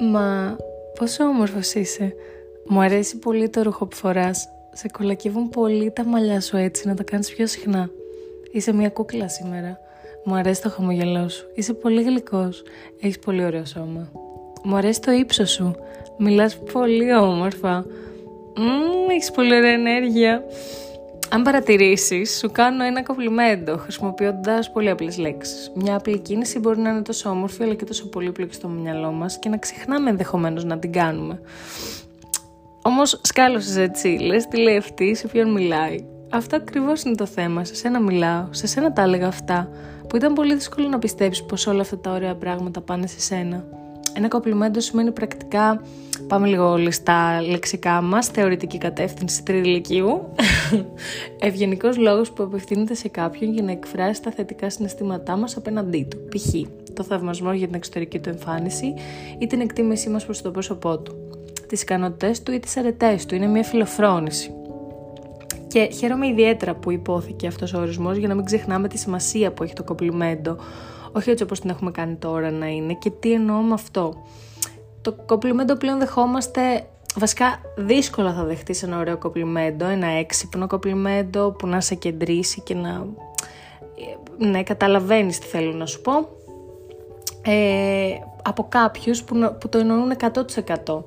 Μα πόσο όμορφος είσαι. Μου αρέσει πολύ το ρούχο που φοράς. Σε κολακεύουν πολύ τα μαλλιά σου έτσι να τα κάνεις πιο συχνά. Είσαι μια κούκλα σήμερα. Μου αρέσει το χαμογελό σου. Είσαι πολύ γλυκός. Έχεις πολύ ωραίο σώμα. Μου αρέσει το ύψος σου. Μιλάς πολύ όμορφα. Μμμ, έχεις πολύ ωραία ενέργεια. Αν παρατηρήσεις, σου κάνω ένα κομπλιμέντο χρησιμοποιώντας πολύ απλές λέξεις. Μια απλή κίνηση μπορεί να είναι τόσο όμορφη αλλά και τόσο πολύπλοκη στο μυαλό μας και να ξεχνάμε ενδεχομένως να την κάνουμε. Όμως σκάλωσες έτσι, λες τι λέει αυτή, σε ποιον μιλάει. Αυτό ακριβώς είναι το θέμα. Σε σένα μιλάω, σε σένα τα έλεγα αυτά, που ήταν πολύ δύσκολο να πιστέψεις πως όλα αυτά τα ωραία πράγματα πάνε σε σένα. Ένα κομπλιμέντο σημαίνει πρακτικά, πάμε λίγο στα λεξικά μας, θεωρητική κατεύθυνση τριλικίου. Ευγενικός λόγος που απευθύνεται σε κάποιον για να εκφράσει τα θετικά συναισθήματά μας απέναντί του. Π.χ. το θαυμασμό για την εξωτερική του εμφάνιση ή την εκτίμησή μας προς το πρόσωπό του. Τις ικανότητές του ή τις αρετές του. Είναι μια φιλοφρόνηση. Και χαίρομαι ιδιαίτερα που υπόθηκε αυτός ο ορισμός για να μην ξεχνάμε τη σημασία που έχει το κομπλιμέντο όχι έτσι όπως την έχουμε κάνει τώρα να είναι και τι εννοώ με αυτό. Το κομπλιμέντο πλέον δεχόμαστε, βασικά δύσκολα θα δεχτείς ένα ωραίο κομπλιμέντο, ένα έξυπνο κομπλιμέντο που να σε κεντρήσει και να ναι, καταλαβαίνεις τι θέλω να σου πω. Ε, από κάποιους που, που το εννοούν 100%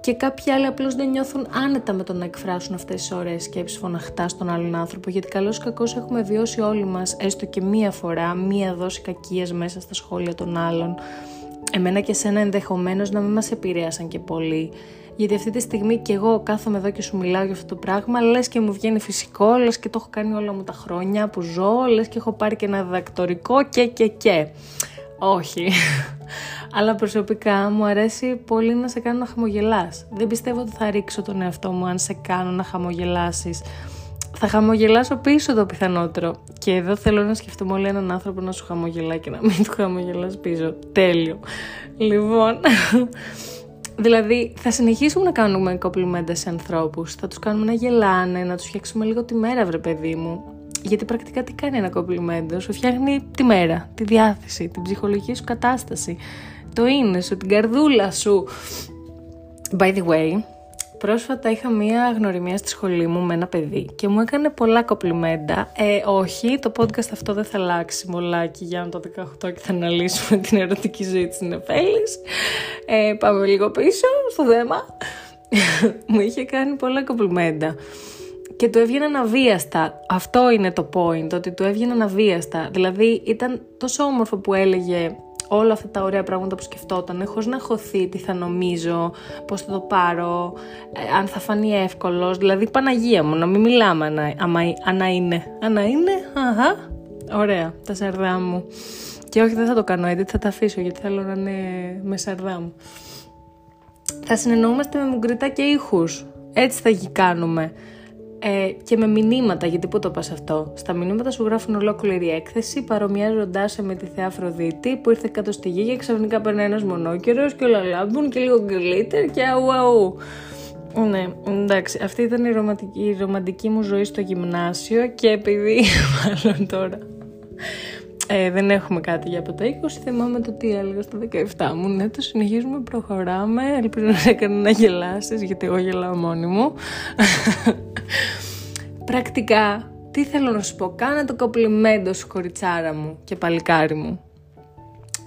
και κάποιοι άλλοι απλώς δεν νιώθουν άνετα με το να εκφράσουν αυτές τις ωραίες σκέψεις φωναχτά στον άλλον άνθρωπο γιατί καλώς ή κακώς έχουμε βιώσει όλοι μας έστω και μία φορά μία δόση κακίας μέσα στα σχόλια των άλλων. Εμένα και σένα ενδεχομένως να μην μας επηρέασαν και πολύ. Γιατί αυτή τη στιγμή και εγώ κάθομαι εδώ και σου μιλάω για αυτό το πράγμα λες και μου βγαίνει φυσικό, λες και το έχω κάνει όλα μου τα χρόνια που ζω, λες και έχω πάρει και ένα διδακτορικό και και και όχι αλλά προσωπικά μου αρέσει πολύ να σε κάνω να χαμογελάς. Δεν πιστεύω ότι θα ρίξω τον εαυτό μου αν σε κάνω να χαμογελάσεις. Θα χαμογελάσω πίσω το πιθανότερο. Και εδώ θέλω να σκεφτούμε όλοι έναν άνθρωπο να σου χαμογελάει και να μην του χαμογελάς πίσω. Τέλειο. Λοιπόν, δηλαδή θα συνεχίσουμε να κάνουμε κοπλιμέντα σε ανθρώπους. Θα τους κάνουμε να γελάνε, να τους φτιάξουμε λίγο τη μέρα βρε παιδί μου. Γιατί πρακτικά τι κάνει ένα κομπλιμέντο, σου φτιάχνει τη μέρα, τη διάθεση, την ψυχολογική σου κατάσταση το είναι σου, την καρδούλα σου. By the way, πρόσφατα είχα μία γνωριμία στη σχολή μου με ένα παιδί και μου έκανε πολλά κοπλιμέντα. Ε, όχι, το podcast αυτό δεν θα αλλάξει μολάκι για το 18 και θα αναλύσουμε την ερωτική ζωή της Νεφέλης. Ε, πάμε λίγο πίσω στο θέμα. μου είχε κάνει πολλά κοπλιμέντα και του έβγαιναν αβίαστα. Αυτό είναι το point, ότι του έβγαιναν αβίαστα. Δηλαδή ήταν τόσο όμορφο που έλεγε όλα αυτά τα ωραία πράγματα που σκεφτόταν, χωρίς να χωθεί τι θα νομίζω, πώς θα το πάρω, ε, αν θα φανεί εύκολος, δηλαδή Παναγία μου, να μην μιλάμε ανα, αμα, ανα είναι. Ανα είναι, αχα, ωραία, τα σαρδά μου. Και όχι δεν θα το κάνω edit, θα τα αφήσω γιατί θέλω να είναι με σαρδά μου. Θα συνεννοούμαστε με μουγκριτά και ήχους, έτσι θα κάνουμε ε, και με μηνύματα, γιατί πού το πας αυτό. Στα μηνύματα σου γράφουν ολόκληρη έκθεση, παρομοιάζοντάς σε με τη Θεά Αφροδίτη που ήρθε κάτω στη γη και ξαφνικά περνάει ένας μονόκερο και όλα λάμπουν και λίγο γκλίτερ και αου αου. Ναι, εντάξει, αυτή ήταν η ρομαντική, η ρομαντική μου ζωή στο γυμνάσιο και επειδή μάλλον τώρα ε, δεν έχουμε κάτι για από τα 20. Θυμάμαι το τι έλεγα στα 17 μου. Ναι, το συνεχίζουμε, προχωράμε. Ελπίζω να σε έκανε να γελάσεις, γιατί εγώ γελάω μόνη μου. Πρακτικά, τι θέλω να σου πω. Κάνε το κοπλιμέντο σου, κοριτσάρα μου και παλικάρι μου.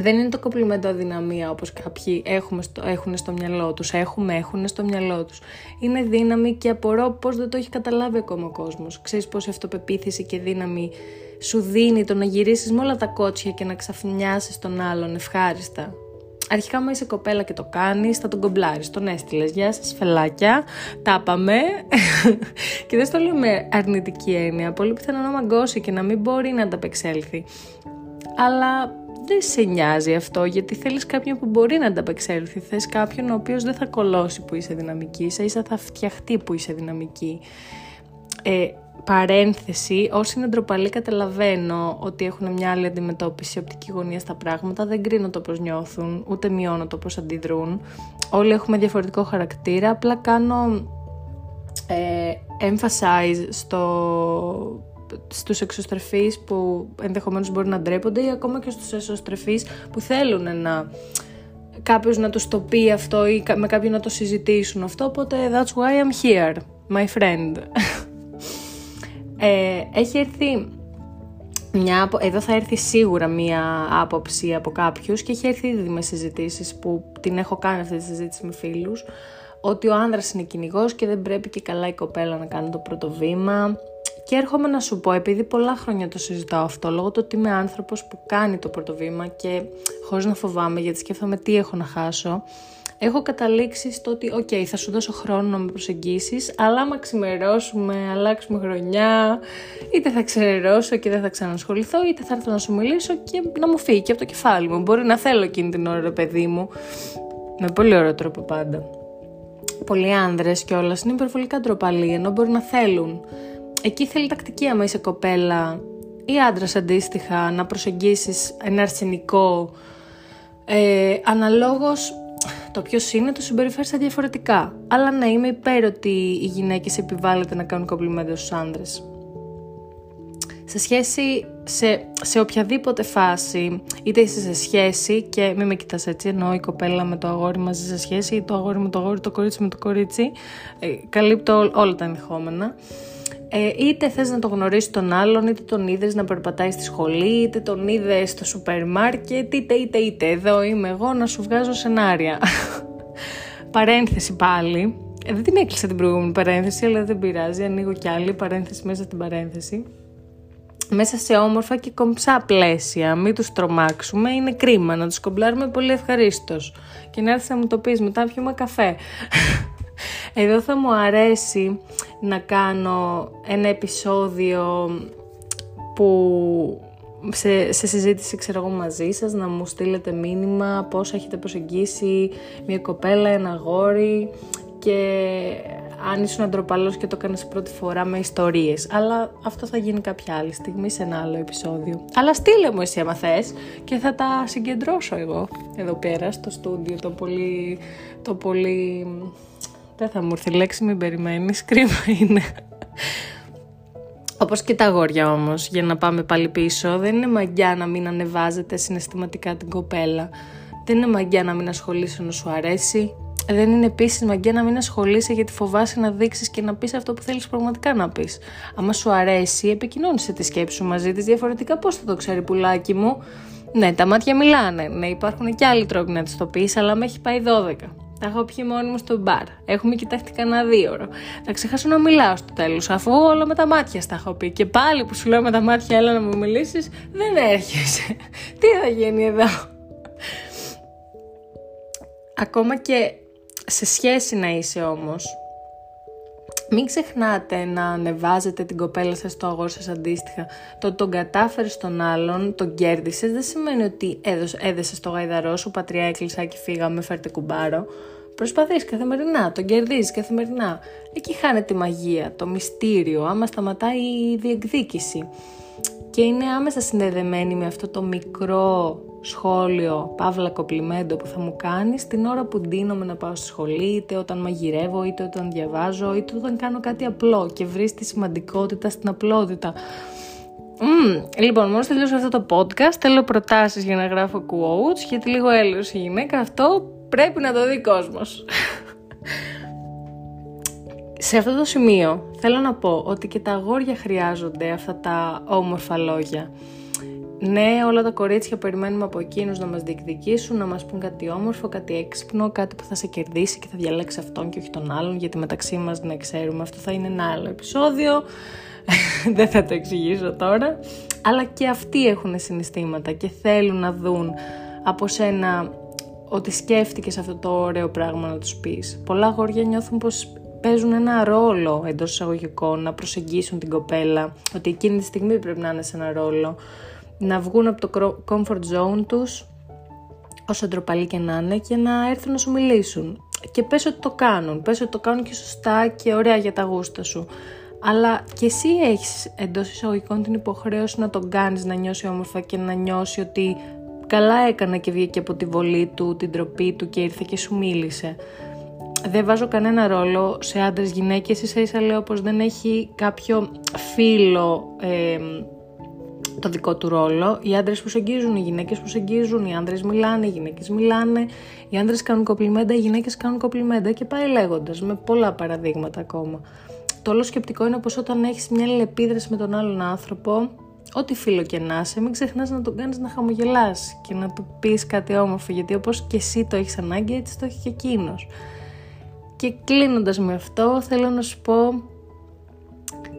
Δεν είναι το κοπλιμέντο αδυναμία όπως κάποιοι έχουμε στο, έχουν στο μυαλό τους. Έχουμε, έχουν στο μυαλό τους. Είναι δύναμη και απορώ πώς δεν το έχει καταλάβει ακόμα ο κόσμος. Ξέρεις πώς η αυτοπεποίθηση και δύναμη σου δίνει το να γυρίσεις με όλα τα κότσια και να ξαφνιάσεις τον άλλον ευχάριστα. Αρχικά μου είσαι κοπέλα και το κάνεις, θα τον κομπλάρεις, τον έστειλες. Γεια σας φελάκια, τα πάμε. και δεν στο λέω με αρνητική έννοια, πολύ πιθανό να μαγκώσει και να μην μπορεί να ανταπεξέλθει. Αλλά δεν σε νοιάζει αυτό γιατί θέλεις κάποιον που μπορεί να ανταπεξέλθει. Θες κάποιον ο οποίος δεν θα κολώσει που είσαι δυναμική, ίσα ίσα θα φτιαχτεί που είσαι δυναμική. Ε, παρένθεση, όσοι είναι ντροπαλοί καταλαβαίνω ότι έχουν μια άλλη αντιμετώπιση οπτική γωνία στα πράγματα, δεν κρίνω το πώς νιώθουν, ούτε μειώνω το πώς αντιδρούν. Όλοι έχουμε διαφορετικό χαρακτήρα, απλά κάνω ε, emphasize στο, στους εξωστρεφείς που ενδεχομένως μπορεί να ντρέπονται ή ακόμα και στους εσωστρεφείς που θέλουν να κάποιος να τους το πει αυτό ή με κάποιον να το συζητήσουν αυτό, οπότε that's why I'm here, my friend. ε, έχει έρθει μια, εδώ θα έρθει σίγουρα μία άποψη από κάποιους και έχει έρθει ήδη με συζητήσεις που την έχω κάνει αυτή τη συζήτηση με φίλους ότι ο άνδρας είναι κυνηγός και δεν πρέπει και καλά η κοπέλα να κάνει το πρώτο βήμα και έρχομαι να σου πω, επειδή πολλά χρόνια το συζητάω αυτό, λόγω του ότι είμαι άνθρωπος που κάνει το πρώτο βήμα και χωρίς να φοβάμαι γιατί σκέφτομαι τι έχω να χάσω, έχω καταλήξει στο ότι, οκ, θα σου δώσω χρόνο να με προσεγγίσεις, αλλά άμα ξημερώσουμε, αλλάξουμε χρονιά, είτε θα ξημερώσω και δεν θα ξανασχοληθώ, είτε θα έρθω να σου μιλήσω και να μου φύγει και από το κεφάλι μου. Μπορεί να θέλω εκείνη την ώρα, παιδί μου, με πολύ ωραίο τρόπο πάντα. Πολλοί άνδρες κιόλα είναι υπερβολικά ντροπαλοί, ενώ μπορεί να θέλουν. Εκεί θέλει τακτική άμα είσαι κοπέλα ή άντρας αντίστοιχα να προσεγγίσεις ένα αρσενικό ε, αναλόγως το ποιος είναι το συμπεριφέρεσαι διαφορετικά. Αλλά να είμαι υπέρ ότι οι γυναίκες επιβάλλεται να κάνουν κομπλιμέντα στους άντρες. Σε σχέση, σε, σε οποιαδήποτε φάση, είτε είσαι σε σχέση και μην με κοιτάς έτσι, ενώ η κοπέλα με το αγόρι μαζί σε σχέση ή το αγόρι με το αγόρι, το κορίτσι με το κορίτσι, ε, καλύπτω όλα τα ενδεχόμενα. Ε, είτε θες να το γνωρίσεις τον άλλον, είτε τον είδες να περπατάει στη σχολή, είτε τον είδες στο σούπερ μάρκετ, είτε είτε είτε. Εδώ είμαι εγώ να σου βγάζω σενάρια. παρένθεση πάλι. Ε, δεν την έκλεισα την προηγούμενη παρένθεση, αλλά δεν πειράζει. Ανοίγω κι άλλη παρένθεση μέσα στην παρένθεση. Μέσα σε όμορφα και κομψά πλαίσια. Μην τους τρομάξουμε. Είναι κρίμα να τους κομπλάρουμε πολύ ευχαρίστως. Και να έρθει να μου το πεις μετά, πιούμε καφέ. Εδώ θα μου αρέσει να κάνω ένα επεισόδιο που σε, σε συζήτηση ξέρω εγώ μαζί σας να μου στείλετε μήνυμα πώς έχετε προσεγγίσει μια κοπέλα, ένα γόρι και αν ήσουν αντροπαλός και το έκανες πρώτη φορά με ιστορίες. Αλλά αυτό θα γίνει κάποια άλλη στιγμή σε ένα άλλο επεισόδιο. Αλλά στείλε μου εσύ άμα θες και θα τα συγκεντρώσω εγώ εδώ πέρα στο στούντιο το πολύ, το πολύ δεν θα μου έρθει λέξη, μην περιμένεις. Κρίμα είναι. Όπως και τα αγόρια όμως, για να πάμε πάλι πίσω, δεν είναι μαγιά να μην ανεβάζετε συναισθηματικά την κοπέλα. Δεν είναι μαγιά να μην ασχολείσαι να σου αρέσει. Δεν είναι επίσης μαγιά να μην ασχολείσαι γιατί φοβάσαι να δείξεις και να πεις αυτό που θέλεις πραγματικά να πεις. Άμα σου αρέσει, επικοινώνησε τη σκέψη σου μαζί της. Διαφορετικά, πώς θα το ξέρει, πουλάκι μου; Ναι, τα μάτια μιλάνε. Ναι, υπάρχουν και άλλοι τρόποι να τη το πεις, αλλά με έχει πάει 12. Τα έχω πιει μόνοι μου στο μπαρ. Έχουμε κοιτάχτη κανένα δύο ώρο. Θα ξεχάσω να μιλάω στο τέλος, αφού όλα με τα μάτια στα έχω πει. Και πάλι που σου λέω με τα μάτια, έλα να μου μιλήσεις, δεν έρχεσαι. Τι θα γίνει εδώ; Ακόμα και σε σχέση να είσαι όμως, μην ξεχνάτε να ανεβάζετε την κοπέλα σας στο αγόρι σας αντίστοιχα. Το ότι τον κατάφερες στον άλλον, τον κέρδισες, δεν σημαίνει ότι έδεσες το γαϊδαρό σου, πατριά έκλεισα και φύγαμε, φέρτε κουμπάρο. Προσπαθείς καθημερινά, τον κερδίζεις καθημερινά. Εκεί χάνεται η μαγεία, το μυστήριο, άμα σταματάει η διεκδίκηση. Και είναι άμεσα συνδεδεμένη με αυτό το μικρό σχόλιο, παύλα κοπλιμέντο που θα μου κάνεις την ώρα που ντύνομαι να πάω στη σχολή, είτε όταν μαγειρεύω, είτε όταν διαβάζω, είτε όταν κάνω κάτι απλό και βρεις τη σημαντικότητα στην απλότητα. Mm. Λοιπόν, μόλις τελειώσω αυτό το podcast, θέλω προτάσεις για να γράφω quotes, γιατί λίγο έλεος η γυναίκα, αυτό πρέπει να το δει κόσμος. Σε αυτό το σημείο θέλω να πω ότι και τα αγόρια χρειάζονται αυτά τα όμορφα λόγια. Ναι, όλα τα κορίτσια περιμένουμε από εκείνους να μας διεκδικήσουν, να μας πούν κάτι όμορφο, κάτι έξυπνο, κάτι που θα σε κερδίσει και θα διαλέξει αυτόν και όχι τον άλλον, γιατί μεταξύ μας να ξέρουμε. Αυτό θα είναι ένα άλλο επεισόδιο. Δεν θα το εξηγήσω τώρα. Αλλά και αυτοί έχουν συναισθήματα και θέλουν να δουν από σένα ότι σκέφτηκες αυτό το ωραίο πράγμα να τους πεις. Πολλά αγόρια νιώθουν πως παίζουν ένα ρόλο εντός εισαγωγικών να προσεγγίσουν την κοπέλα, ότι εκείνη τη στιγμή πρέπει να είναι σε ένα ρόλο να βγουν από το comfort zone τους όσο ντροπαλή και να είναι και να έρθουν να σου μιλήσουν. Και πες ότι το κάνουν, πες ότι το κάνουν και σωστά και ωραία για τα γούστα σου. Αλλά και εσύ έχεις εντός εισαγωγικών την υποχρέωση να τον κάνεις να νιώσει όμορφα και να νιώσει ότι καλά έκανε και βγήκε από τη βολή του, την τροπή του και ήρθε και σου μίλησε. Δεν βάζω κανένα ρόλο σε άντρες γυναίκες, ίσα ίσα λέω πως δεν έχει κάποιο φίλο ε, το δικό του ρόλο. Οι άντρες προσεγγίζουν, οι γυναίκες προσεγγίζουν, οι άντρες μιλάνε, οι γυναίκες μιλάνε, οι άντρες κάνουν κοπλιμέντα, οι γυναίκες κάνουν κοπλιμέντα και πάει λέγοντας με πολλά παραδείγματα ακόμα. Το όλο σκεπτικό είναι πως όταν έχεις μια λεπίδραση με τον άλλον άνθρωπο, ό,τι φίλο και να είσαι, μην ξεχνάς να τον κάνεις να χαμογελάσει και να του πεις κάτι όμορφο. Γιατί όπως και εσύ το έχεις ανάγκη, έτσι το έχει και εκείνος. Και κλείνοντας με αυτό, θέλω να σου πω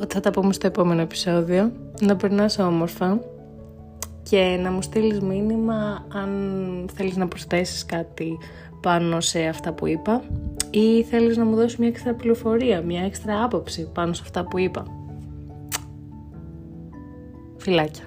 ότι θα τα πούμε στο επόμενο επεισόδιο. Να περνάς όμορφα και να μου στείλεις μήνυμα αν θέλεις να προσθέσεις κάτι πάνω σε αυτά που είπα ή θέλεις να μου δώσεις μια έξτρα πληροφορία, μια έξτρα άποψη πάνω σε αυτά που είπα. Φιλάκια.